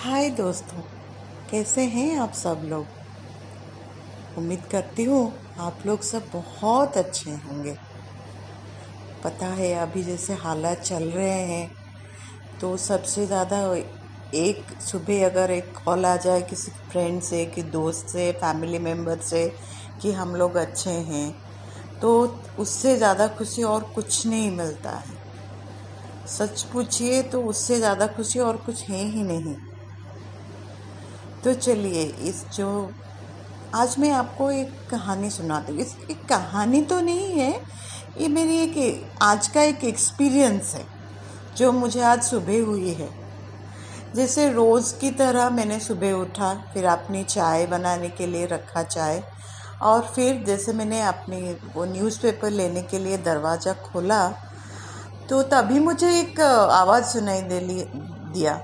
हाय दोस्तों, कैसे हैं आप सब लोग? उम्मीद करती हूँ आप लोग सब बहुत अच्छे होंगे। पता है, अभी जैसे हालात चल रहे हैं तो सबसे ज़्यादा एक सुबह अगर एक कॉल आ जाए किसी फ्रेंड से, कि दोस्त से फैमिली मेंबर से, कि हम लोग अच्छे हैं तो उससे ज़्यादा खुशी और कुछ नहीं मिलता है। सच पूछिए तो उससे ज़्यादा खुशी और कुछ है ही नहीं। तो चलिए इस जो, आज मैं आपको एक कहानी सुनाती हूँ। इस, एक कहानी तो नहीं है, ये मेरी एक, आज का एक एक्सपीरियंस है, जो मुझे आज सुबह हुई है। जैसे रोज़ की तरह मैंने सुबह उठा, फिर अपनी चाय बनाने के लिए रखा चाय, और फिर जैसे मैंने अपनी वो न्यूज़पेपर लेने के लिए दरवाज़ा खोला तो तभी मुझे एक आवाज़ सुनाई दे दिया,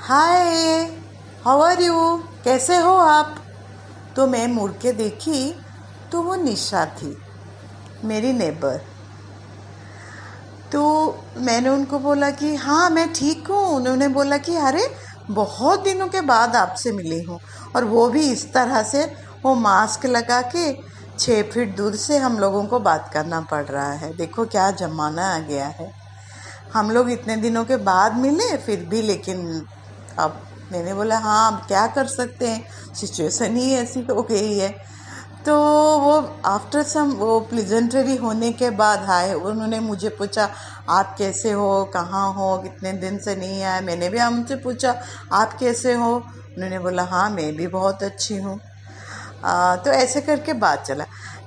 हाय हाउ आर यू कैसे हो आप? तो मैं मुड़ के देखी तो वो निशा थी, मेरी नेबर तो मैंने उनको बोला कि हाँ मैं ठीक हूँ। उन्होंने बोला कि, अरे, बहुत दिनों के बाद आपसे मिली हूँ। और वो भी इस तरह से वो मास्क लगा के छः फीट दूर से हम लोगों को बात करना पड़ रहा है। देखो क्या ज़माना आ गया है। हम लोग इतने दिनों के बाद मिले, फिर भी लेकिन अब मैंने बोला हाँ अब क्या कर सकते हैं? सिचुएशन ही ऐसी हो गई है। तो वो आफ्टर सम वो प्लेजेंटरी होने के बाद आए, उन्होंने मुझे पूछा, आप कैसे हो? कहाँ हो? कितने दिन से नहीं आए? मैंने भी हमसे पूछा, आप कैसे हो? उन्होंने बोला हाँ मैं भी बहुत अच्छी हूँ। तो ऐसे करके बात चला।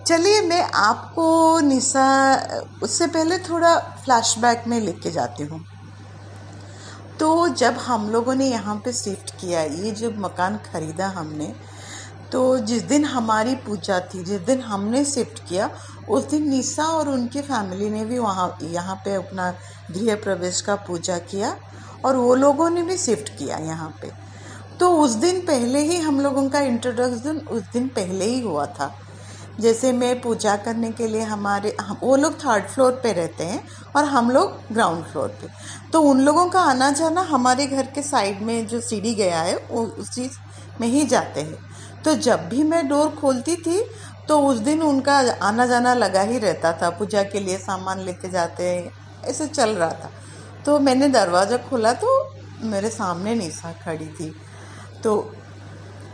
चलिए, मैं आपको निशा, उससे पहले थोड़ा फ्लैशबैक में लिख के जाती हूँ। तो जब हम लोगों ने यहाँ पे शिफ्ट किया, ये जब मकान ख़रीदा हमने तो जिस दिन हमारी पूजा थी, जिस दिन हमने शिफ्ट किया, उस दिन निशा और उनकी फैमिली ने भी वहाँ, यहाँ पे अपना गृह प्रवेश का पूजा किया और वो लोगों ने भी शिफ्ट किया यहाँ पे। तो उस दिन पहले ही हम लोगों का इंट्रोडक्शन उस दिन पहले ही हुआ था। जैसे मैं पूजा करने के लिए हमारे, हम, वो लोग थर्ड फ्लोर पे रहते हैं और हम लोग ग्राउंड फ्लोर पे। तो उन लोगों का आना जाना हमारे घर के साइड में जो सीढ़ी गया है, वो उसी में ही जाते हैं। तो जब भी मैं डोर खोलती थी तो उस दिन उनका आना जाना लगा ही रहता था। पूजा के लिए सामान लेके जाते हैं, ऐसे चल रहा था। तो मैंने दरवाज़ा खोला तो मेरे सामने निशा खड़ी थी। तो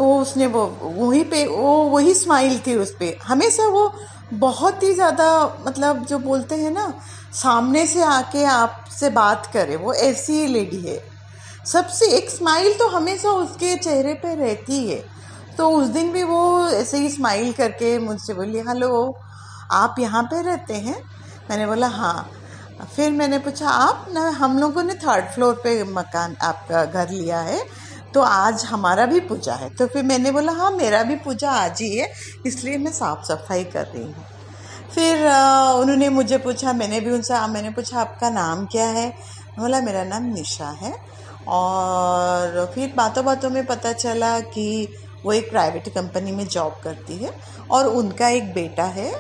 वो उसने वो, वहीं पे, वो वही स्माइल थी उस पर हमेशा वो बहुत ही ज़्यादा मतलब जो बोलते हैं ना, सामने से आके आपसे बात करे, वो ऐसी ही लेडी है। सबसे, एक स्माइल तो हमेशा उसके चेहरे पे रहती है। तो उस दिन भी वो ऐसे ही स्माइल करके मुझसे बोली, हेलो, आप यहाँ पे रहते हैं? मैंने बोला हाँ। फिर मैंने पूछा, आप ना, हम लोगों ने थर्ड फ्लोर पे मकान आपका घर लिया है। तो आज हमारा भी पूजा है। तो फिर मैंने बोला हाँ मेरा भी पूजा आज ही है, इसलिए मैं साफ़ सफ़ाई कर रही हूँ। फिर उन्होंने मुझे पूछा, मैंने भी उनसे मैंने पूछा, आपका नाम क्या है? बोला, मेरा नाम निशा है। और फिर बातों बातों में पता चला कि वो एक प्राइवेट कंपनी में जॉब करती है और उनका एक बेटा है।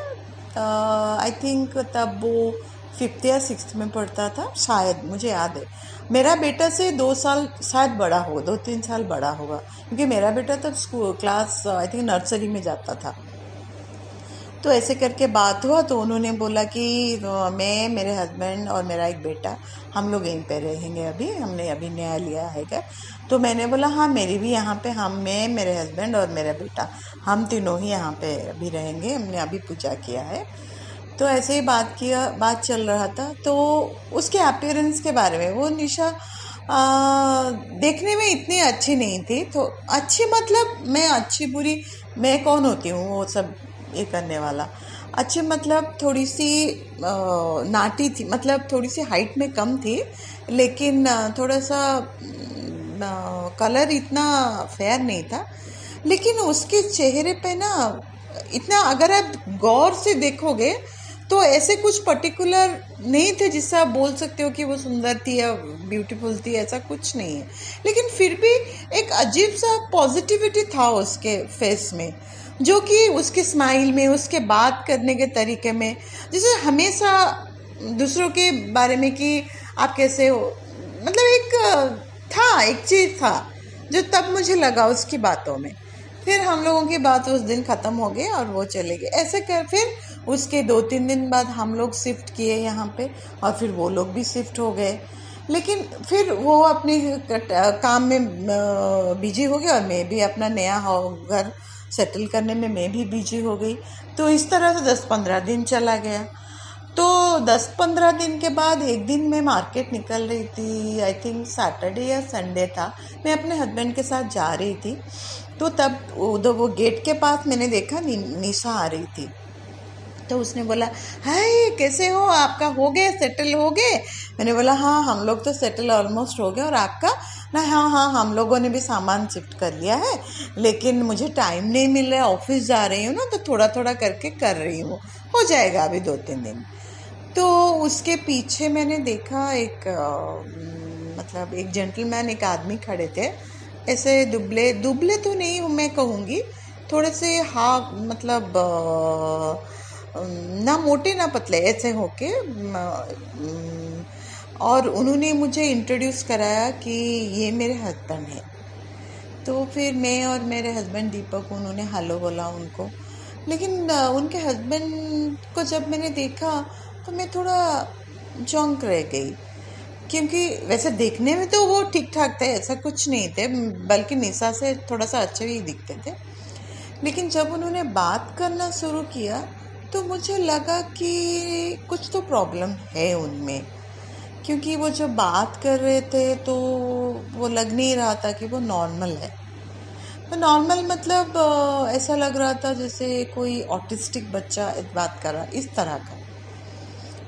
आई थिंक तब वो फिफ्थ या सिक्स में पढ़ता था, शायद, मुझे याद है। मेरा बेटा से दो साल, शायद बड़ा होगा, दो तीन साल बड़ा होगा, क्योंकि मेरा बेटा तब school class, I think nursery में जाता था। तो ऐसे करके बात हुआ तो उन्होंने बोला कि मैं, मेरे हस्बैंड और मेरा एक बेटा, हम लोग यहीं पे रहेंगे अभी, हमने अभी नया लिया है, क्या? तो मैंने बोला हाँ मेरी भी यहाँ पे, हम, मैं, मेरे हस्बैंड और मेरा बेटा, हम तीनों ही यहाँ पे अभी रहेंगे, हमने अभी पूजा किया है। तो ऐसे ही बात किया बात चल रहा था। तो उसके अपियरेंस के बारे में वो निशा आ, देखने में इतनी अच्छी नहीं थी। तो अच्छी मतलब मैं अच्छी बुरी मैं कौन होती हूँ वो सब ये करने वाला? अच्छी मतलब थोड़ी सी आ, नाटी थी मतलब थोड़ी सी हाइट में कम थी लेकिन थोड़ा सा आ, कलर इतना फेयर नहीं था। लेकिन उसके चेहरे पे ना इतना अगर आप गौर से देखोगे तो ऐसे कुछ पर्टिकुलर नहीं थे जिससे आप बोल सकते हो कि वो सुंदर थी या ब्यूटीफुल थी, ऐसा कुछ नहीं है। लेकिन फिर भी एक अजीब सा पॉजिटिविटी था उसके फेस में, जो कि उसके स्माइल में, उसके बात करने के तरीके में। जैसे हमेशा दूसरों के बारे में कि आप कैसे हो मतलब एक, था, एक चीज़ था, जो तब मुझे लगा उसकी बातों में। फिर हम लोगों की बात उस दिन ख़त्म हो गई और वो चले गए। ऐसे कर, फिर उसके दो तीन दिन बाद हम लोग शिफ्ट किए यहाँ पे और फिर वो लोग भी शिफ्ट हो गए। लेकिन फिर वो अपने काम में बिज़ी हो गया और मैं भी अपना नया घर सेटल करने में मैं भी बिज़ी हो गई। तो इस तरह से दस पंद्रह दिन चला गया। तो दस पंद्रह दिन के बाद एक दिन मैं मार्केट निकल रही थी आई थिंक सैटरडे या संडे था। मैं अपने हस्बैंड के साथ जा रही थी। तो तब उधर वो गेट के पास मैंने देखा नि, निशा आ रही थी। तो उसने बोला हाय कैसे हो? आपका हो गए सेटल हो गए? मैंने बोला हाँ हम लोग तो सेटल ऑलमोस्ट हो गए और आपका? ना हाँ हाँ हम लोगों ने भी सामान शिफ्ट कर लिया है लेकिन मुझे टाइम नहीं मिल रहा है ऑफ़िस जा रही हूँ ना तो थोड़ा थोड़ा करके कर रही हूँ। हो जाएगा अभी दो तीन दिन। तो उसके पीछे मैंने देखा एक आ, मतलब एक जेंटलमैन एक आदमी खड़े थे। ऐसे दुबले दुबले तो नहीं मैं कहूँगी थोड़े से हाँ मतलब ना मोटे, ना पतले, ऐसे होके और उन्होंने मुझे इंट्रोड्यूस कराया कि ये मेरे हस्बैंड हैं। तो फिर मैं और मेरे हस्बैंड दीपक, उन्होंने हेलो बोला उनको। लेकिन उनके हस्बैंड को जब मैंने देखा तो मैं थोड़ा चौंक रह गई। क्योंकि वैसे देखने में तो वो ठीक ठाक थे, ऐसा कुछ नहीं थे, बल्कि निशा से थोड़ा सा अच्छे भी दिखते थे। लेकिन जब उन्होंने बात करना शुरू किया तो मुझे लगा कि कुछ तो प्रॉब्लम है उनमें। क्योंकि वो जब बात कर रहे थे तो वो लग नहीं रहा था कि वो नॉर्मल है। तो नॉर्मल मतलब ऐसा लग रहा था जैसे कोई ऑटिस्टिक बच्चा बात कर रहा, इस तरह का।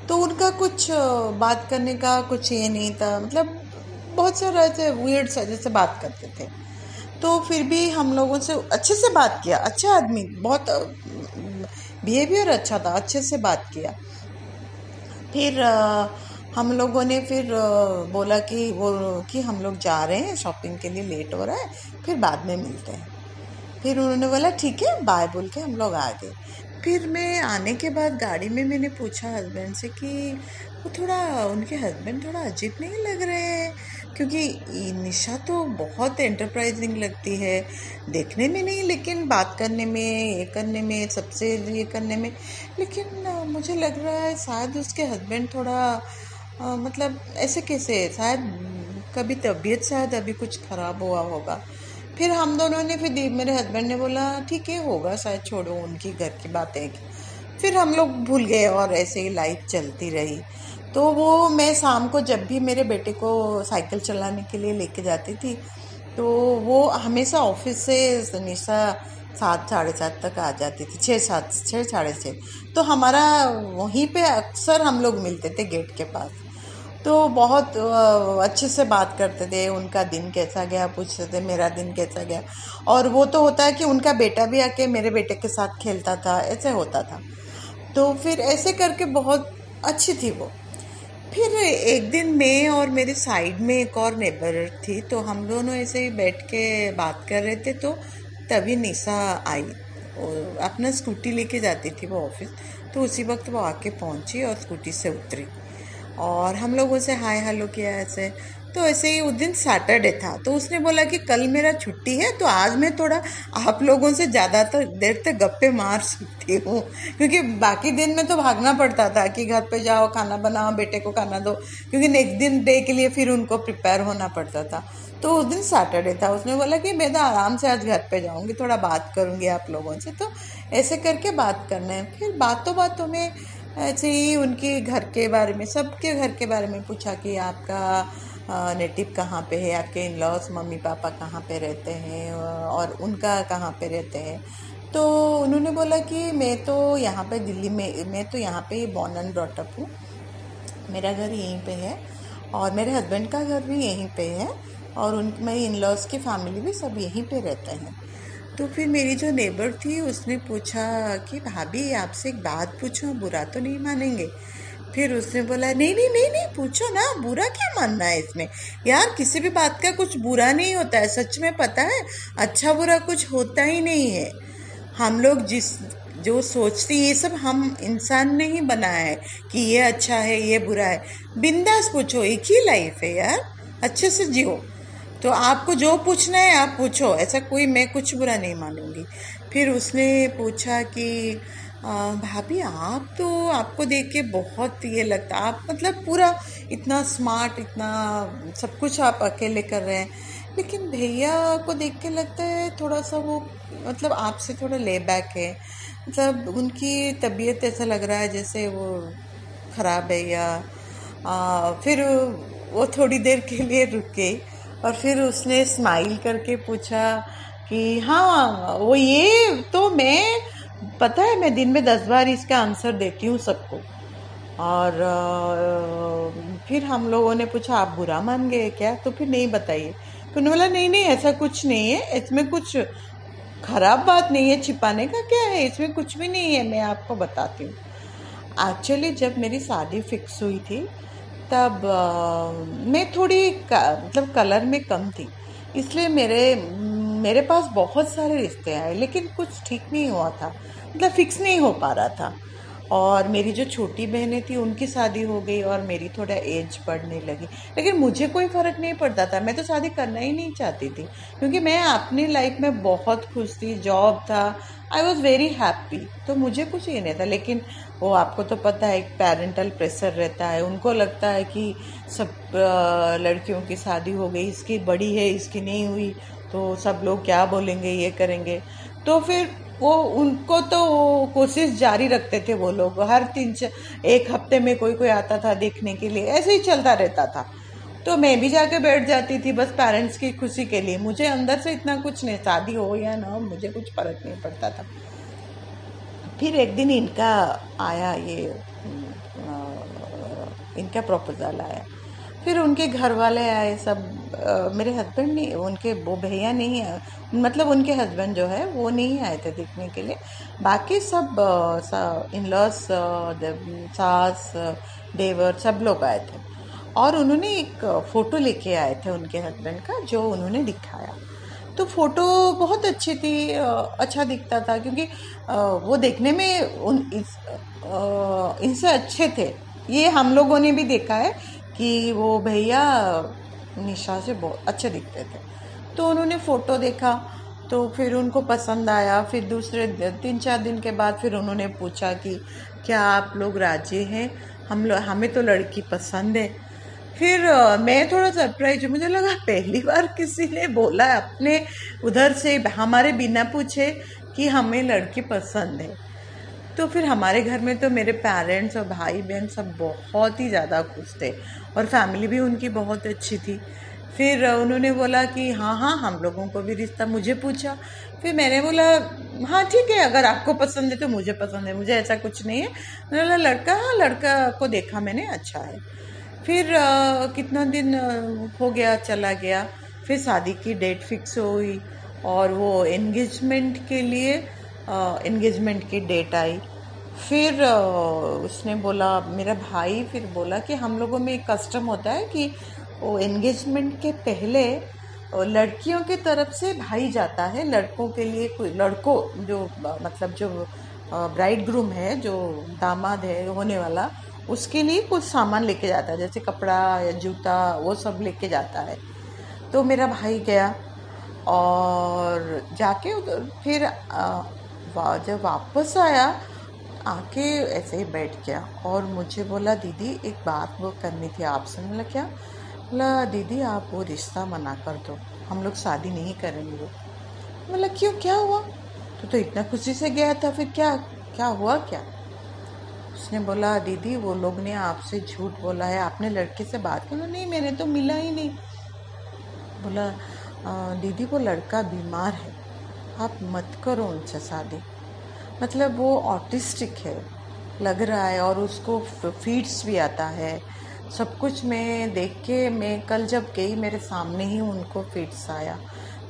तो उनका कुछ बात करने का कुछ ये नहीं था। मतलब बहुत सारा ऐसे वियर्ड सा जैसे बात करते थे। तो फिर भी हम लोगों से अच्छे से बात किया अच्छा आदमी, बहुत बिहेवियर अच्छा था अच्छे से बात किया। फिर आ, हम लोगों ने फिर आ, बोला कि वो कि हम लोग जा रहे हैं शॉपिंग के लिए लेट हो रहा है फिर बाद में मिलते हैं। फिर उन्होंने बोला ठीक है बाय बोल के हम लोग आ गए। फिर मैं आने के बाद गाड़ी में मैंने पूछा हस्बैंड से कि वो थोड़ा उनके हस्बैंड थोड़ा अजीब नहीं लग रहे हैं? क्योंकि निशा तो बहुत एंटरप्राइजिंग लगती है। देखने में नहीं लेकिन बात करने में ये करने में सबसे ये करने में। लेकिन मुझे लग रहा है शायद उसके हस्बैंड थोड़ा आ, मतलब ऐसे कैसे शायद कभी तबीयत शायद अभी कुछ ख़राब हुआ होगा। फिर हम दोनों ने फिर मेरे हस्बैंड ने बोला ठीक है होगा शायद छोड़ो उनकी घर की बातें। फिर हम लोग भूल गए और ऐसे ही लाइफ चलती रही। तो वो मैं शाम को जब भी मेरे बेटे को साइकिल चलाने के लिए लेके जाती थी तो वो हमेशा ऑफ़िस से निशा सात, साढ़े सात तक आ जाती थी, छः, सात, छः, साढ़े छः। तो हमारा वहीं पे अक्सर हम लोग मिलते थे गेट के पास। तो बहुत अच्छे से बात करते थे, उनका दिन कैसा गया, पूछते थे, मेरा दिन कैसा गया। और वो तो होता है कि उनका बेटा भी आके मेरे बेटे के साथ खेलता था, ऐसे होता था। तो फिर ऐसे करके बहुत अच्छी थी वो। फिर एक दिन मैं और मेरे साइड में एक और नेबर थी तो हम दोनों ऐसे ही बैठ के बात कर रहे थे तो तभी निशा आई और अपना स्कूटी लेके जाती थी वो ऑफ़िस तो उसी वक्त वो आके पहुँची और स्कूटी से उतरी। और हम लोगों से हाय हेलो किया ऐसे। तो ऐसे ही उस दिन सैटरडे था। तो उसने बोला कि कल मेरा छुट्टी है तो आज मैं थोड़ा आप लोगों से ज़्यादातर देर तक गप्पे मार सकती हूँ। क्योंकि बाकी दिन में तो भागना पड़ता था कि घर पे जाओ, खाना बनाओ, बेटे को खाना दो। क्योंकि नेक्स्ट दिन डे के लिए फिर उनको प्रिपेयर होना पड़ता था। तो उस दिन सैटरडे था। उसने बोला कि मैं तो आराम से आज घर पे जाऊँगी, थोड़ा बात करूँगी आप लोगों से। तो ऐसे करके बात करना है। फिर बातों बातों में ऐसे ही उनके घर के बारे में, सबके घर के बारे में पूछा कि आपका नेटिव कहाँ पे है? आपके इन लॉज मम्मी पापा कहाँ पे रहते हैं? और उनका कहाँ पे रहते हैं? तो उन्होंने बोला कि मैं तो यहाँ पे दिल्ली में, मैं तो यहाँ पे बॉर्न एंड ब्रॉटअप हूँ। मेरा घर यहीं पे है और मेरे हस्बैंड का घर भी यहीं पे है और उन मेरी इन लॉस की फैमिली भी सब यहीं पे रहते हैं। तो फिर मेरी जो नेबर थी, उसने पूछा कि, भाभी, आपसे एक बात पूछो? बुरा तो नहीं मानेंगे? फिर उसने बोला, नहीं नहीं नहीं नहीं, पूछो ना, बुरा क्या मानना है इसमें? यार, किसी भी बात का कुछ बुरा नहीं होता है, सच में पता है? अच्छा बुरा कुछ होता ही नहीं है। हम लोग जिस, जो सोचते ये सब हम इंसान ने ही बनाया है कि ये अच्छा है, ये बुरा है। बिंदास पूछो, एक ही लाइफ है यार, अच्छे से जियो। तो आपको जो पूछना है, आप पूछो, ऐसा कोई मैं कुछ बुरा नहीं मानूँगी। फिर उसने पूछा कि भाभी आप तो आपको देख के बहुत ये लगता आप मतलब पूरा इतना स्मार्ट इतना सब कुछ आप अकेले कर रहे हैं। लेकिन भैया को देख के लगता है थोड़ा सा वो मतलब आपसे थोड़ा ले बैक है। मतलब उनकी तबीयत ऐसा लग रहा है जैसे वो ख़राब है या आ, फिर वो थोड़ी देर के लिए रुक और फिर उसने स्माइल करके पूछा कि हाँ वो ये तो मैं पता है मैं दिन में दस बार इसका आंसर देती हूँ सबको। और फिर हम लोगों ने पूछा आप बुरा मान गए क्या? तो फिर नहीं बताइए। तो उन्होंने बोला नहीं नहीं ऐसा कुछ नहीं है। इसमें कुछ खराब बात नहीं है। छिपाने का क्या है? इसमें कुछ भी नहीं है। मैं आपको बताती हूँ। एक्चुअली जब मेरी शादी फिक्स हुई थी तब आ, मैं थोड़ी मतलब कलर में कम थी। इसलिए मेरे मेरे पास बहुत सारे रिश्ते आए, लेकिन कुछ ठीक नहीं हुआ था। मतलब फिक्स नहीं हो पा रहा था। और मेरी जो छोटी बहनें थी, उनकी शादी हो गई और मेरी थोड़ा एज बढ़ने लगी। लेकिन मुझे कोई फ़र्क नहीं पड़ता था। मैं तो शादी करना ही नहीं चाहती थी, क्योंकि मैं अपनी लाइफ में बहुत खुश थी जॉब था। आई वॉज़ वेरी हैप्पी तो मुझे कुछ ये नहीं था। लेकिन वो आपको तो पता है, एक पेरेंटल प्रेशर रहता है। उनको लगता है कि सब लड़कियों की शादी हो गई, इसकी बड़ी है, इसकी नहीं हुई। तो सब लोग क्या बोलेंगे, ये करेंगे। तो फिर वो, उनको तो कोशिश जारी रखते थे वो लोग। हर तीन एक हफ़्ते में कोई कोई आता था देखने के लिए। ऐसे ही चलता रहता था। तो मैं भी जाके बैठ जाती थी बस पेरेंट्स की खुशी के लिए। मुझे अंदर से इतना कुछ नहीं, शादी हो या ना मुझे कुछ फ़र्क नहीं पड़ता था। फिर एक दिन इनका आया ये इनका प्रपोजल आया। फिर उनके घर वाले आए, सब मेरे हस्बैंड नहीं उनके वो भैया नहीं मतलब उनके हस्बैंड जो है वो नहीं आए थे देखने के लिए। बाकी सब इन लॉस सास देवर सब लोग आए थे। और उन्होंने एक फ़ोटो लेके आए थे उनके हस्बैंड का जो उन्होंने दिखाया। तो फ़ोटो बहुत अच्छी थी अच्छा दिखता था क्योंकि वो देखने में उन इस, इनसे अच्छे थे। ये हम लोगों ने भी देखा है कि वो भैया निशा से बहुत अच्छे दिखते थे। तो उन्होंने फ़ोटो देखा तो फिर उनको पसंद आया। फिर दूसरे तीन चार दिन के बाद फिर उन्होंने पूछा कि, क्या आप लोग राज़ी हैं? हम लोग हमें तो लड़की पसंद है। फिर मैं थोड़ा सरप्राइज़, मुझे लगा पहली बार किसी ने बोला अपने उधर से, हमारे बिना पूछे कि हमें लड़की पसंद है। तो फिर हमारे घर में तो मेरे पेरेंट्स और भाई बहन सब बहुत ही ज़्यादा खुश थे और फैमिली भी उनकी बहुत अच्छी थी। फिर उन्होंने बोला कि हाँ हाँ हम लोगों को भी रिश्ता मुझे पूछा। फिर मैंने बोला हाँ ठीक है अगर आपको पसंद है तो मुझे पसंद है मुझे ऐसा कुछ नहीं है। मैंने बोला लड़का हाँ लड़का को देखा मैंने अच्छा है। फिर आ, कितना दिन हो गया चला गया। फिर शादी की डेट फिक्स हुई और वो एंगेजमेंट के लिए एंगेजमेंट की डेट आई। फिर उसने बोला, मेरा भाई फिर बोला कि हम लोगों में एक कस्टम होता है कि वो एंगेजमेंट के पहले लड़कियों की तरफ़ से भाई जाता है। लड़कों के लिए कोई, लड़कों, जो मतलब जो ब्राइड ग्रूम है, जो दामाद है, होने वाला, उसके लिए कुछ सामान लेके जाता है। जैसे कपड़ा या जूता, वो सब लेके जाता है। तो मेरा भाई गया और जाके उधर, फिर जब वापस आया आके ऐसे ही बैठ गया और मुझे बोला, दीदी, एक बात वो करनी थी आपसे। बोला, क्या? बोला, दीदी, आप वो रिश्ता मना कर दो। हम लोग शादी नहीं करेंगे। बोला, क्यों? क्या हुआ? तो तो इतना खुशी से गया था, फिर क्या क्या हुआ क्या? उसने बोला, दीदी, वो लोग ने आपसे झूठ बोला है। आपने लड़के से बात की? नहीं मैंने तो मिला ही नहीं। बोला दीदी, वो लड़का बीमार है। आप मत करो उनसे शादी। मतलब वो ऑटिस्टिक है, लग रहा है और उसको फीड्स भी आता है। सब कुछ मैं देख के मैं कल जब गई, मेरे सामने ही उनको फीड्स आया।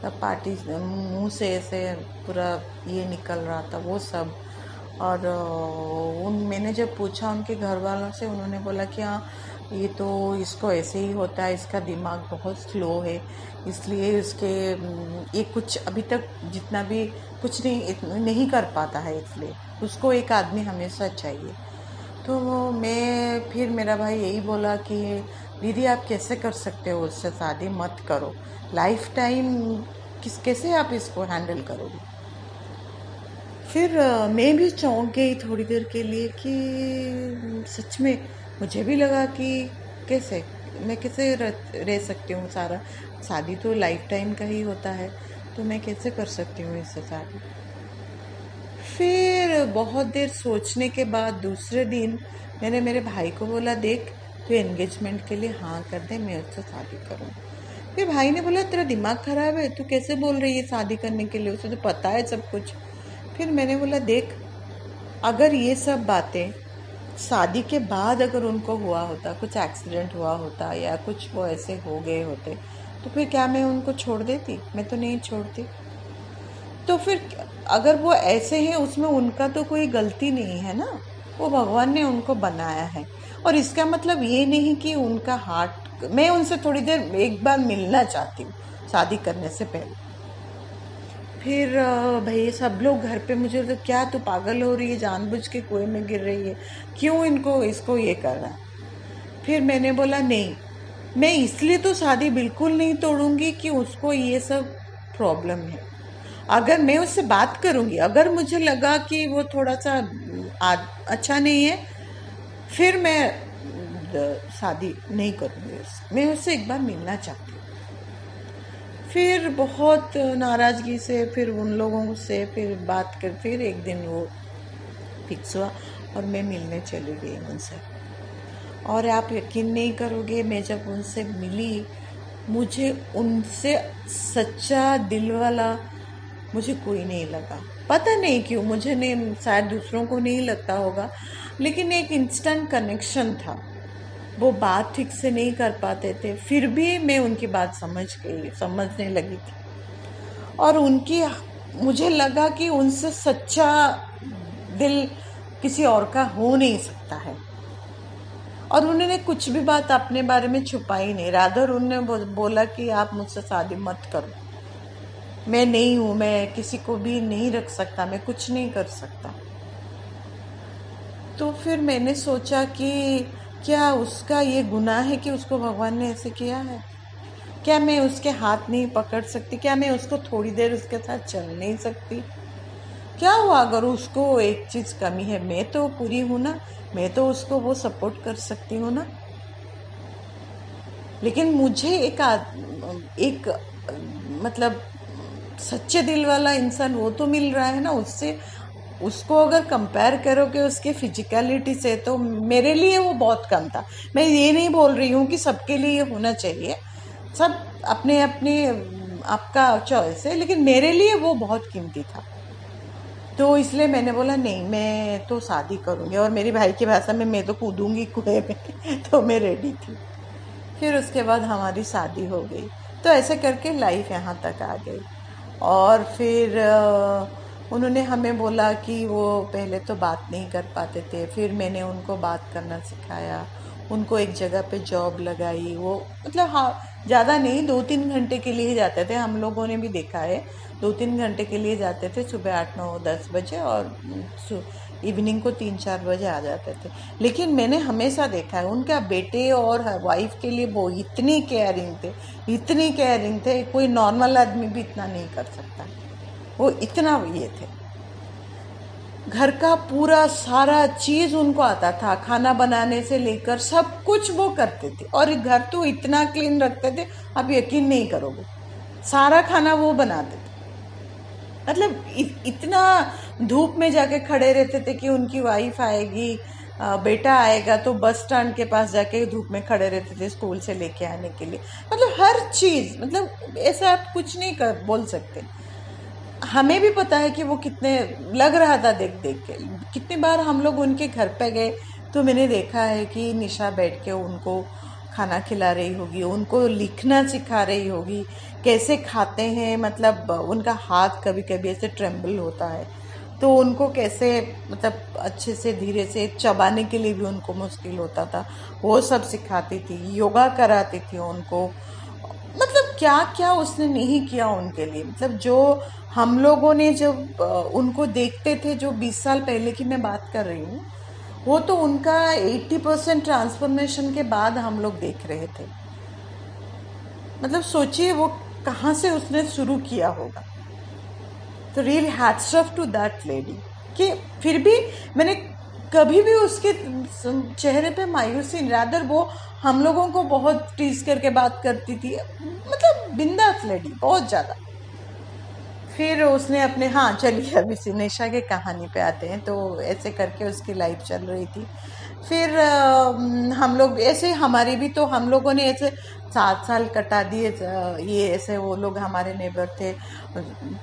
तब पार्टी मुँह से ऐसे पूरा ये निकल रहा था वो सब। और उन, मैंने जब पूछा उनके घर वालों से, उन्होंने बोला कि हाँ ये तो इसको ऐसे ही होता है, इसका दिमाग बहुत स्लो है, इसलिए इसके ये कुछ अभी तक जितना भी कुछ नहीं नहीं कर पाता है इसलिए, उसको एक आदमी हमेशा चाहिए। तो मैं फिर मेरा भाई यही बोला कि, दीदी, आप कैसे कर सकते हो उससे शादी? मत करो। लाइफ टाइम किस, कैसे आप इसको हैंडल करोगे? फिर मैं भी चौंक गई थोड़ी देर के लिए कि, सच में मुझे भी लगा कि कैसे? मैं कैसे रह सकती हूँ सारा? शादी तो लाइफ टाइम का ही होता है तो मैं कैसे कर सकती हूँ इससे शादी? फिर बहुत देर सोचने के बाद दूसरे दिन मैंने मेरे भाई को बोला, देख तो एंगेजमेंट के लिए हाँ कर दे, मैं उससे शादी करूँ। फिर भाई ने बोला, तेरा दिमाग खराब है, तू कैसे बोल रही है शादी करने के लिए? उसे तो पता है सब कुछ। फिर मैंने बोला, देख, अगर ये सब बातें शादी के बाद अगर उनको हुआ होता, कुछ एक्सीडेंट हुआ होता या कुछ वो ऐसे हो गए होते तो फिर क्या मैं उनको छोड़ देती? मैं तो नहीं छोड़ती। तो फिर अगर वो ऐसे हैं, उसमें उनका तो कोई गलती नहीं है ना? वो भगवान ने उनको बनाया है। और इसका मतलब ये नहीं कि उनका हार्ट मैं उनसे थोड़ी देर एक बार मिलना चाहती हूँ शादी करने से पहले। फिर भाई, सब लोग घर पे मुझे तो क्या तू पागल हो रही है? जानबूझ के कुएँ में गिर रही है। क्यों इनको, इसको ये कर रहा फिर मैंने बोला, नहीं, मैं इसलिए तो शादी बिल्कुल नहीं तोड़ूँगी कि उसको ये सब प्रॉब्लम है। अगर मैं उससे बात करूँगी, अगर मुझे लगा कि वो थोड़ा सा अच्छा नहीं है, फिर मैं शादी नहीं करूँगी उससे मैं उससे एक बार मिलना चाहती फिर बहुत नाराज़गी से फिर उन लोगों से फिर बात कर, फिर एक दिन वो फिक्स हुआ और मैं मिलने चली गई उनसे। और आप यकीन नहीं करोगे, मैं जब उनसे मिली, मुझे उनसे सच्चा दिल वाला मुझे कोई नहीं लगा। पता नहीं क्यों, मुझे नहीं, शायद दूसरों को नहीं लगता होगा, लेकिन एक इंस्टेंट कनेक्शन था। वो बात ठीक से नहीं कर पाते थे। फिर भी मैं उनकी बात समझ गई, समझने लगी थी। और उनकी, मुझे लगा कि उनसे सच्चा दिल किसी और का हो नहीं सकता है। और उन्होंने कुछ भी बात अपने बारे में छुपाई नहीं। राधर उन्होंने बोला कि आप मुझसे शादी मत करो। मैं नहीं हूँ, मैं किसी को भी नहीं रख सकता, मैं कुछ नहीं कर सकता। तो फिर मैंने सोचा कि क्या उसका ये गुनाह है कि उसको भगवान ने ऐसे किया है? क्या मैं उसके हाथ नहीं पकड़ सकती? क्या मैं उसको थोड़ी देर उसके साथ चल नहीं सकती? क्या हुआ अगर उसको एक चीज़ कमी है? मैं तो पूरी हूँ ना। मैं तो उसको वो सपोर्ट कर सकती हूँ ना। लेकिन मुझे एक एक मतलब सच्चे दिल वाला इंसान वो तो मिल रहा है ना, उससे उसको अगर कंपेयर करोगे उसके फिजिकलिटी से तो मेरे लिए वो बहुत कम था। मैं ये नहीं बोल रही हूँ कि सबके लिए ये होना चाहिए। सब अपने अपने आपका चॉइस है लेकिन मेरे लिए वो बहुत कीमती था। तो इसलिए मैंने बोला नहीं मैं तो शादी करूँगी और मेरी भाई की भाषा में मैं तो कूदूँगी कुएँ में। तो मैं रेडी थी। फिर उसके बाद हमारी शादी हो गई। तो ऐसे करके लाइफ यहाँ तक आ गई। और फिर आ, उन्होंने हमें बोला कि वो पहले तो बात नहीं कर पाते थे, फिर मैंने उनको बात करना सिखाया, उनको एक जगह पे जॉब लगाई, वो मतलब हाँ ज़्यादा नहीं दो तीन घंटे के लिए जाते थे, हम लोगों ने भी देखा है दो तीन घंटे के लिए जाते थे, सुबह आठ नौ दस बजे और इवनिंग को तीन चार बजे आ जाते थे। लेकिन मैंने हमेशा देखा है, उनका बेटे और वाइफ के लिए वो इतनी केयरिंग थे, इतनी केयरिंग थे, कोई नॉर्मल आदमी भी इतना नहीं कर सकता। वो इतना ये थे। घर का पूरा सारा चीज़ उनको आता था, खाना बनाने से लेकर सब कुछ वो करते थे। और घर तो इतना क्लीन रखते थे, आप यकीन नहीं करोगे। सारा खाना वो बनाते थे। मतलब इतना धूप में जाके खड़े रहते थे कि उनकी वाइफ आएगी बेटा आएगा तो बस स्टैंड के पास जाके धूप में खड़े रहते थे स्कूल से लेके आने के लिए। मतलब हर चीज़ मतलब ऐसा आप कुछ नहीं कर, बोल सकते। हमें भी पता है कि वो कितने लग रहा था देख देख के। कितनी बार हम लोग उनके घर पे गए तो मैंने देखा है कि निशा बैठ के उनको खाना खिला रही होगी, उनको लिखना सिखा रही होगी, कैसे खाते हैं मतलब उनका हाथ कभी कभी ऐसे ट्रेम्बल होता है। तो उनको कैसे मतलब अच्छे से, धीरे से चबाने के लिए भी उनको मुश्किल होता था। वो सब सिखाती थी, योगा कराती थी उनको। मतलब क्या क्या उसने नहीं किया उनके लिए? मतलब जो हम लोगों ने जब उनको देखते थे जो 20 साल पहले की मैं बात कर रही हूँ, वो तो उनका 80 परसेंट ट्रांसफॉर्मेशन के बाद हम लोग देख रहे थे। मतलब सोचिए वो कहाँ से उसने शुरू किया होगा। तो real hats off to that lady. कि फिर भी मैंने कभी भी उसके चेहरे पे मायूसी रादर वो हम लोगों को बहुत टीज करके बात करती थी। मतलब बिंदास लेडी बहुत ज़्यादा। फिर उसने अपने हाँ चलिए, अभी सिनेशा के कहानी पे आते हैं तो ऐसे करके उसकी लाइफ चल रही थी। फिर हम लोग ऐसे, हमारी भी तो हम लोगों ने ऐसे सात साल कटा दिए ये ऐसे वो लोग हमारे नेबर थे।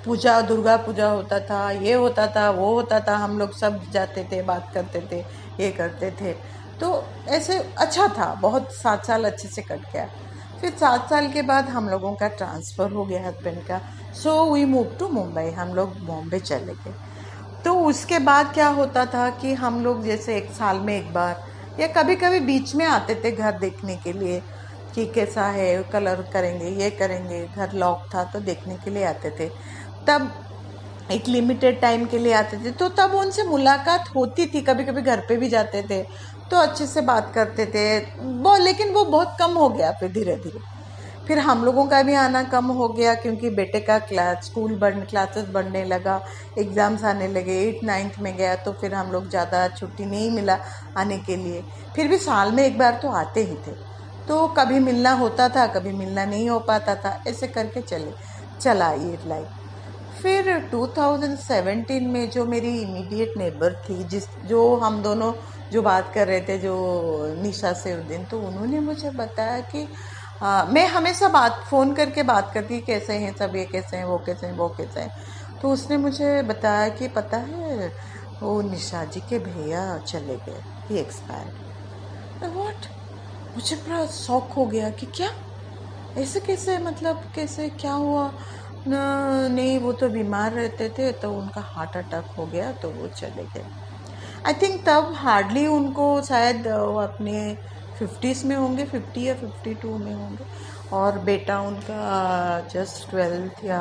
पूजा, दुर्गा पूजा होता था, ये होता था, वो होता था, हम लोग सब जाते थे, बात करते थे, ये करते थे। तो ऐसे अच्छा था, बहुत सात साल अच्छे से कट गया। फिर सात साल के बाद हम लोगों का ट्रांसफ़र हो गया हस्बैंड का। So we move to Mumbai हम लोग बॉम्बे चले गए। तो उसके बाद क्या होता था कि हम लोग जैसे एक साल में एक बार, या कभी कभी बीच में आते थे घर देखने के लिए, कि कैसा है, कलर करेंगे, ये करेंगे, घर लॉक था तो देखने के लिए आते थे। तब एक लिमिटेड टाइम के लिए आते थे तो तब उनसे मुलाकात होती थी कभी कभी घर पे भी जाते थे तो अच्छे से बात करते थे। वो लेकिन वो बहुत कम हो गया फिर धीरे धीरे फिर हम लोगों का भी आना कम हो गया क्योंकि बेटे का क्लास, स्कूल बढ़ क्लासेस बढ़ने लगा एग्ज़ाम्स आने लगे एट नाइन्थ में गया तो फिर हम लोग ज़्यादा छुट्टी नहीं मिला आने के लिए। फिर भी साल में एक बार तो आते ही थे। तो कभी मिलना होता था, कभी मिलना नहीं हो पाता था, ऐसे करके चले, चला ये लाइफ फिर 2017 में जो मेरी इमीडिएट नेबर थी, जिस, जो हम दोनों जो बात कर रहे थे, जो निशा से उस दिन तो उन्होंने मुझे बताया कि आ, मैं हमेशा बात फ़ोन करके बात करती कैसे हैं सब ये कैसे हैं वो कैसे हैं वो कैसे हैं। तो उसने मुझे बताया कि पता है वो निशा जी के भैया चले गए ही एक्सपायर वॉट मुझे बड़ा शौक हो गया कि क्या? ऐसे कैसे मतलब कैसे क्या हुआ? नहीं वो तो बीमार रहते थे तो उनका हार्ट अटैक हो गया तो वो चले गए। आई थिंक तब हार्डली उनको शायद अपने फिफ्टीज़ में होंगे, फिफ्टी या फिफ्टी टू में होंगे। और बेटा उनका जस्ट ट्वेल्थ या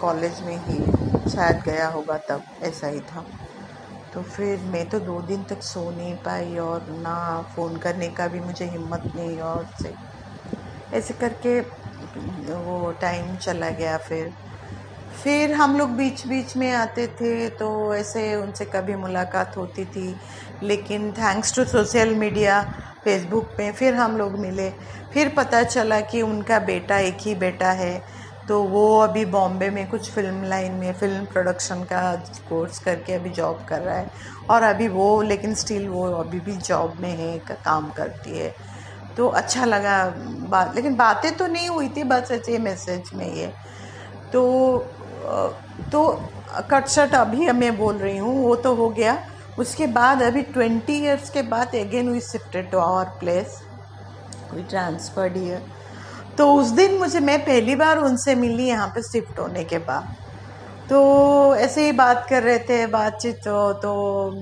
कॉलेज में ही शायद गया होगा तब, ऐसा ही था। तो फिर मैं तो दो दिन तक सो नहीं पाई और ना फ़ोन करने का भी मुझे हिम्मत नहीं और से, ऐसे करके वो टाइम चला गया फिर। फिर हम लोग बीच बीच में आते थे तो ऐसे उनसे कभी मुलाकात होती थी। लेकिन thanks to social media Facebook पे फिर हम लोग मिले। फिर पता चला कि उनका बेटा एक ही बेटा है तो वो अभी बॉम्बे में कुछ फ़िल्म लाइन में फ़िल्म प्रोडक्शन का कोर्स करके अभी जॉब कर रहा है। और अभी वो, लेकिन स्टिल वो अभी भी जॉब में है, का, काम करती है। तो अच्छा लगा बात, लेकिन बातें तो नहीं हुई थी, बस ऐसे मैसेज में ये। तो तो कट कटसट अभी मैं बोल रही हूँ, वो तो हो गया। उसके बाद अभी ट्वेंटी ईयर्स के बाद again we shifted to our place we transferred year तो उस दिन मुझे, मैं पहली बार उनसे मिली यहाँ पे शिफ्ट होने के बाद। तो ऐसे ही बात कर रहे थे, बातचीत तो तो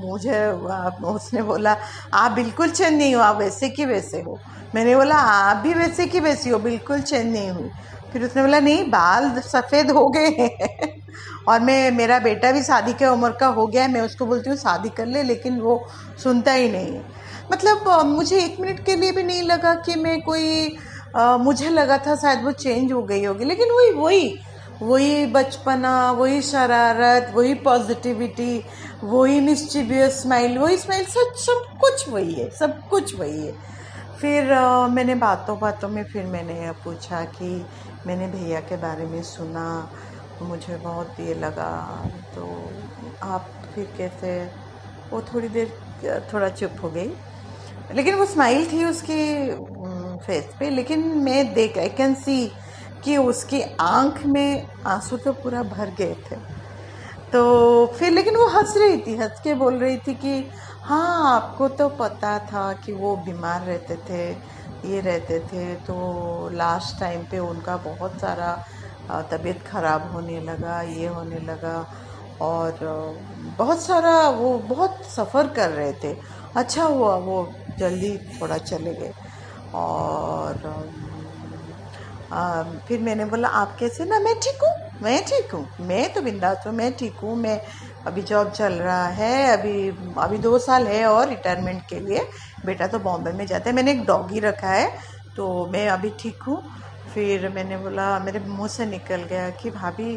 मुझे उसने बोला, आप बिल्कुल चेंज नहीं हो, आप वैसे की वैसे हो। मैंने बोला आप भी वैसे की वैसी हो, बिल्कुल चेंज नहीं हुई। फिर उसने बोला नहीं बाल सफ़ेद हो गए हैं। और मैं मेरा बेटा भी शादी के उम्र का हो गया है मैं उसको बोलती हूँ शादी कर ले लेकिन वो सुनता ही नहीं है। मतलब मुझे एक मिनट के लिए भी नहीं लगा कि मैं कोई आ, मुझे लगा था शायद वो चेंज हो गई होगी लेकिन वही वही वही बचपना वही शरारत वही पॉजिटिविटी वही मिस्चिवियस स्माइल वही स्माइल सब सब कुछ वही है सब कुछ वही है। फिर आ, मैंने बातों बातों में फिर मैंने पूछा कि मैंने भैया के बारे में सुना, मुझे बहुत ये लगा। तो आप फिर कैसे, वो थोड़ी देर, थोड़ा चुप हो गई। लेकिन वो स्माइल थी उसकी फेस पे। लेकिन मैं देख आई कैन सी कि उसकी आँख में आँसू तो पूरा भर गए थे। तो फिर, लेकिन वो हंस रही थी, हंस के बोल रही थी कि हाँ आपको तो पता था कि वो बीमार रहते थे। ये रहते थे तो लास्ट टाइम पे उनका बहुत सारा तबीयत ख़राब होने लगा ये होने लगा और बहुत सारा वो बहुत सफ़र कर रहे थे। अच्छा हुआ वो जल्दी थोड़ा चले गए और आ, फिर मैंने बोला आप कैसे? ना मैं ठीक हूँ मैं ठीक हूँ मैं तो बिंदास हूँ मैं ठीक हूँ मैं अभी जॉब चल रहा है, अभी अभी दो साल है और रिटायरमेंट के लिए। बेटा तो बॉम्बे में जाता है। मैंने एक डॉगी रखा है तो मैं अभी ठीक हूँ। फिर मैंने बोला, मेरे मुँह से निकल गया कि भाभी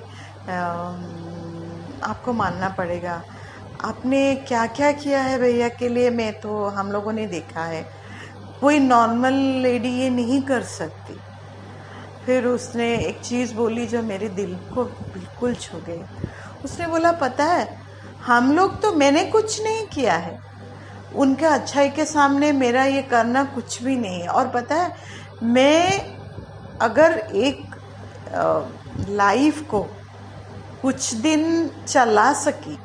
आपको मानना पड़ेगा। आपने क्या क्या किया है भैया के लिए? मैं तो हम लोगों ने देखा है। कोई नॉर्मल लेडी ये नहीं कर सकती। फिर उसने एक चीज़ बोली जो मेरे दिल को बिल्कुल छू गई। उसने बोला, पता है, हम लोग तो मैंने कुछ नहीं किया है। उनके अच्छाई के सामने मेरा ये करना कुछ भी नहीं है। और पता है, मैं अगर एक लाइफ को कुछ दिन चला सकी,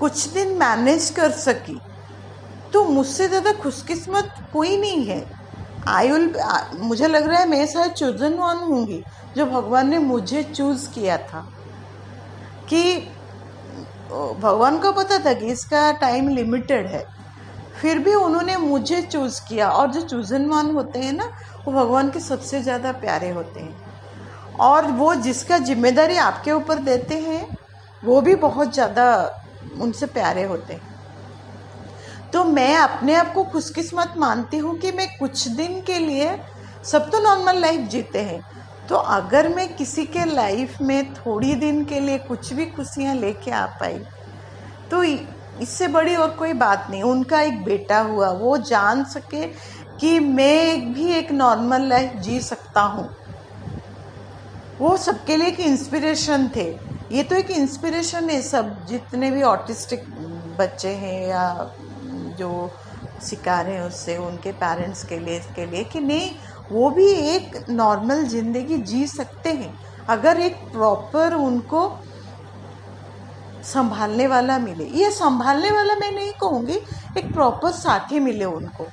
कुछ दिन मैनेज कर सकी तो मुझसे ज़्यादा खुशकिस्मत कोई नहीं है। आई विल मुझे लग रहा है मैं शायद चूजन वन हूँगी, जो भगवान ने मुझे चूज़ किया था। कि भगवान को पता था कि इसका टाइम लिमिटेड है। फिर भी उन्होंने मुझे चूज़ किया और जो चूजन वन होते हैं ना, वो भगवान के सबसे ज़्यादा प्यारे होते हैं। और वो जिसका ज़िम्मेदारी आपके ऊपर देते हैं, वो भी बहुत ज़्यादा उनसे प्यारे होते हैं। तो मैं अपने आप को खुशकिस्मत मानती हूँ कि मैं कुछ दिन के लिए सब तो नॉर्मल लाइफ जीते हैं तो अगर मैं किसी के लाइफ में थोड़ी दिन के लिए कुछ भी खुशियाँ लेके आ पाई तो इससे बड़ी और कोई बात नहीं, उनका एक बेटा हुआ, वो जान सके कि मैं भी एक नॉर्मल लाइफ जी सकता हूँ। वो सबके लिए एक इंस्पिरेशन थे। ये तो एक इंस्पिरेशन है, सब जितने भी ऑटिस्टिक बच्चे हैं या जो शिकार हैं उससे, उनके पेरेंट्स के लिए, इसके लिए कि नहीं वो भी एक नॉर्मल ज़िंदगी जी सकते हैं। अगर एक प्रॉपर उनको संभालने वाला मिले, ये संभालने वाला मैं नहीं कहूँगी, एक प्रॉपर साथी मिले उनको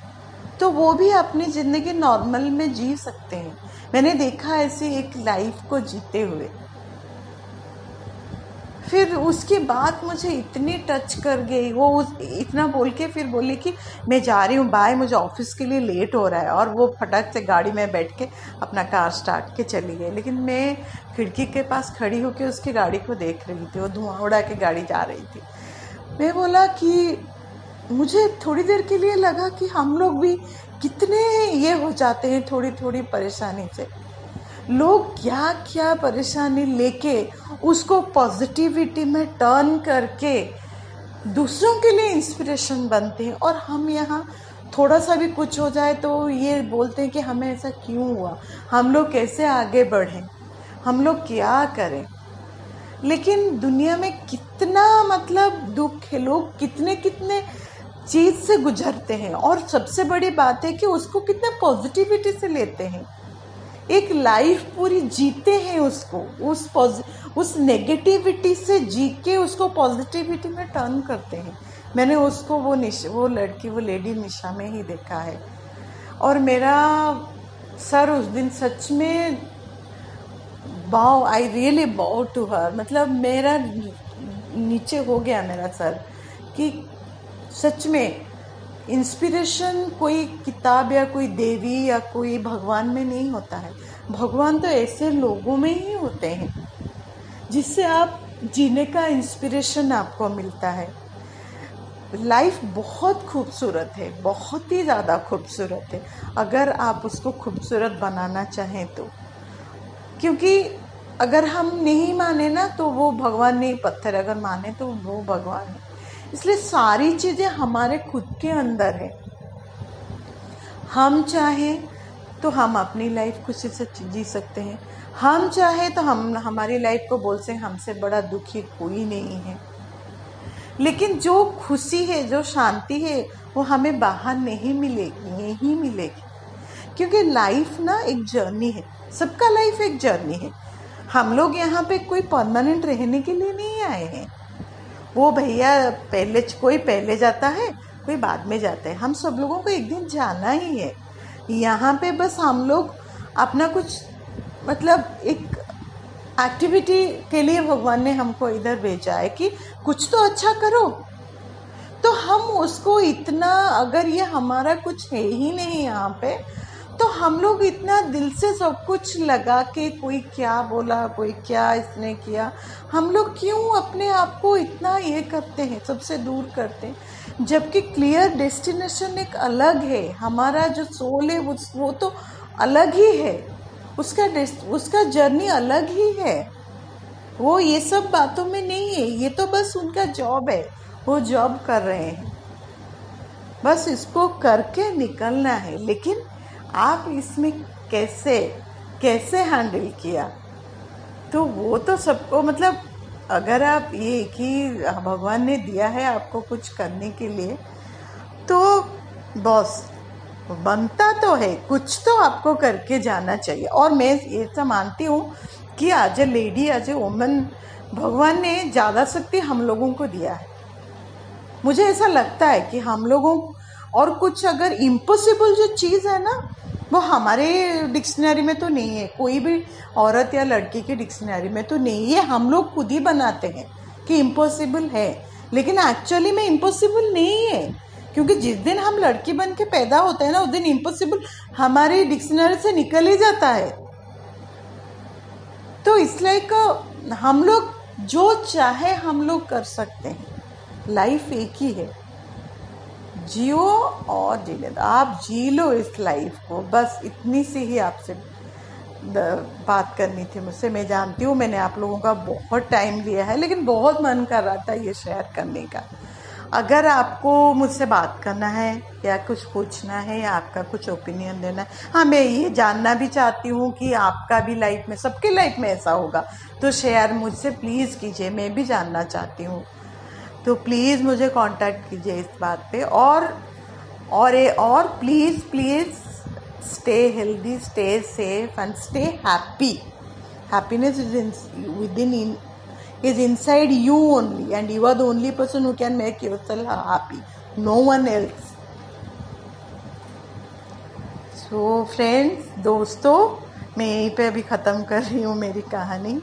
तो वो भी अपनी ज़िंदगी नॉर्मल में जी सकते हैं। मैंने देखा ऐसे एक लाइफ को जीते हुए। फिर उसके बाद मुझे इतनी टच कर गई, वो उस, इतना बोल के फिर बोली कि, मैं जा रही हूँ बाय मुझे ऑफ़िस के लिए लेट हो रहा है। और वो फटक से गाड़ी में बैठ के अपना कार स्टार्ट के चली गई। लेकिन मैं खिड़की के पास खड़ी होकर उसकी गाड़ी को देख रही थी, वो धुआँ उड़ा के गाड़ी जा रही थी। मैं बोला कि, मुझे थोड़ी देर के लिए लगा कि हम लोग भी कितने ये हो जाते हैं थोड़ी थोड़ी परेशानी से। लोग क्या क्या परेशानी लेके उसको पॉजिटिविटी में टर्न करके दूसरों के लिए इंस्पिरेशन बनते हैं। और हम यहाँ थोड़ा सा भी कुछ हो जाए तो ये बोलते हैं कि हमें ऐसा क्यों हुआ? हम लोग कैसे आगे बढ़ें? हम लोग क्या करें? लेकिन दुनिया में कितना मतलब दुख है, लोग कितने कितने चीज़ से गुजरते हैं। और सबसे बड़ी बात है कि उसको कितने पॉजिटिविटी से लेते हैं। एक लाइफ पूरी जीते हैं उसको, उस उस नेगेटिविटी से जी के उसको पॉजिटिविटी में टर्न करते हैं। मैंने उसको वो निश, वो लड़की, वो लेडी निशा में ही देखा है। और मेरा सर उस दिन सच में बाव आई रियली बाव टू हर मतलब मेरा नीचे हो गया मेरा सर कि सच में इंस्पिरेशन कोई किताब या कोई देवी या कोई भगवान में नहीं होता है। भगवान तो ऐसे लोगों में ही होते हैं, जिससे आप जीने का इंस्पिरेशन आपको मिलता है। लाइफ बहुत खूबसूरत है, बहुत ही ज़्यादा खूबसूरत है। अगर आप उसको खूबसूरत बनाना चाहें तो। क्योंकि अगर हम नहीं माने ना तो वो भगवान नहीं पत्थर, अगर माने तो वो भगवान है। इसलिए सारी चीज़ें हमारे खुद के अंदर है। हम चाहें तो हम अपनी लाइफ खुशी से जी सकते हैं। हम चाहे तो हम, हमारी लाइफ को बोल सकते हमसे बड़ा दुखी कोई नहीं है। लेकिन जो खुशी है, जो शांति है, वो हमें बाहर नहीं मिलेगी नहीं मिलेगी। क्योंकि लाइफ ना एक जर्नी है। सबका लाइफ एक जर्नी है। हम लोग यहाँ पे कोई परमानेंट रहने के लिए नहीं आए हैं। वो भैया पहले कोई पहले जाता है, कोई बाद में जाता है। हम सब लोगों को एक दिन जाना ही है। यहाँ पे बस हम लोग अपना कुछ मतलब एक एक्टिविटी के लिए भगवान ने हमको इधर भेजा है कि कुछ तो अच्छा करो। तो हम उसको इतना, अगर ये हमारा कुछ है ही नहीं यहाँ पे तो हम लोग इतना दिल से सब कुछ लगा के कोई क्या बोला, कोई क्या इसने किया। हम लोग क्यों अपने आप को इतना ये करते हैं, सबसे दूर करते हैं? जबकि क्लियर डेस्टिनेशन एक अलग है। हमारा जो सोल है वो तो अलग ही है। उसका उसका जर्नी अलग ही है। वो ये सब बातों में नहीं है। ये तो बस उनका जॉब है। वो जॉब कर रहे हैं। बस इसको करके निकलना है। लेकिन आप इसमें कैसे कैसे हैंडल किया? तो वो तो सबको मतलब अगर आप ये कि भगवान ने दिया है आपको कुछ करने के लिए तो बॉस, बनता तो है, कुछ तो आपको करके जाना चाहिए। और मैं ये तो मानती हूँ कि आज a lady as a woman भगवान ने ज़्यादा शक्ति हम लोगों को दिया है। मुझे ऐसा लगता है कि हम लोगों और कुछ अगर इम्पॉसिबल जो चीज़ है ना, वो हमारे डिक्शनरी में तो नहीं है। कोई भी औरत या लड़की की डिक्शनरी में तो नहीं है। हम लोग खुद ही बनाते हैं कि इम्पॉसिबल है। लेकिन एक्चुअली में इम्पॉसिबल नहीं है। क्योंकि जिस दिन हम लड़की बन के पैदा होते हैं ना, उस दिन इम्पॉसिबल हमारी डिक्शनरी से निकल ही जाता है। तो इसलिए हम लोग जो चाहे हम लोग कर सकते हैं। लाइफ एक ही है। जियो और जीने दो आप जी लो इस लाइफ को। बस इतनी सी ही आपसे बात करनी थी मुझसे। मैं जानती हूँ, मैंने आप लोगों का बहुत टाइम लिया है, लेकिन बहुत मन कर रहा था ये शेयर करने का। अगर आपको मुझसे बात करना है, या कुछ पूछना है, या आपका कुछ ओपिनियन देना है हाँ मैं ये जानना भी चाहती हूँ कि आपका भी लाइफ में, सबके लाइफ में ऐसा होगा। तो शेयर मुझसे प्लीज़ कीजिए, मैं भी जानना चाहती हूँ। तो प्लीज़ मुझे कांटेक्ट कीजिए इस बात पे। और और ए और please please stay healthy stay safe and stay happy happiness is in with in is inside you only and you are the only person who can make yourself happy. No one else. So friends दोस्तों, मैं यहीं पे अभी ख़त्म कर रही हूँ मेरी कहानी।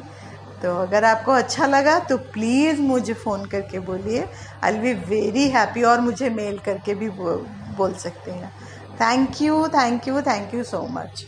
तो अगर आपको अच्छा लगा तो प्लीज़ मुझे फ़ोन करके बोलिए। आई बी वेरी हैप्पी और मुझे मेल करके भी बोल सकते हैं। Thank you thank you thank you so much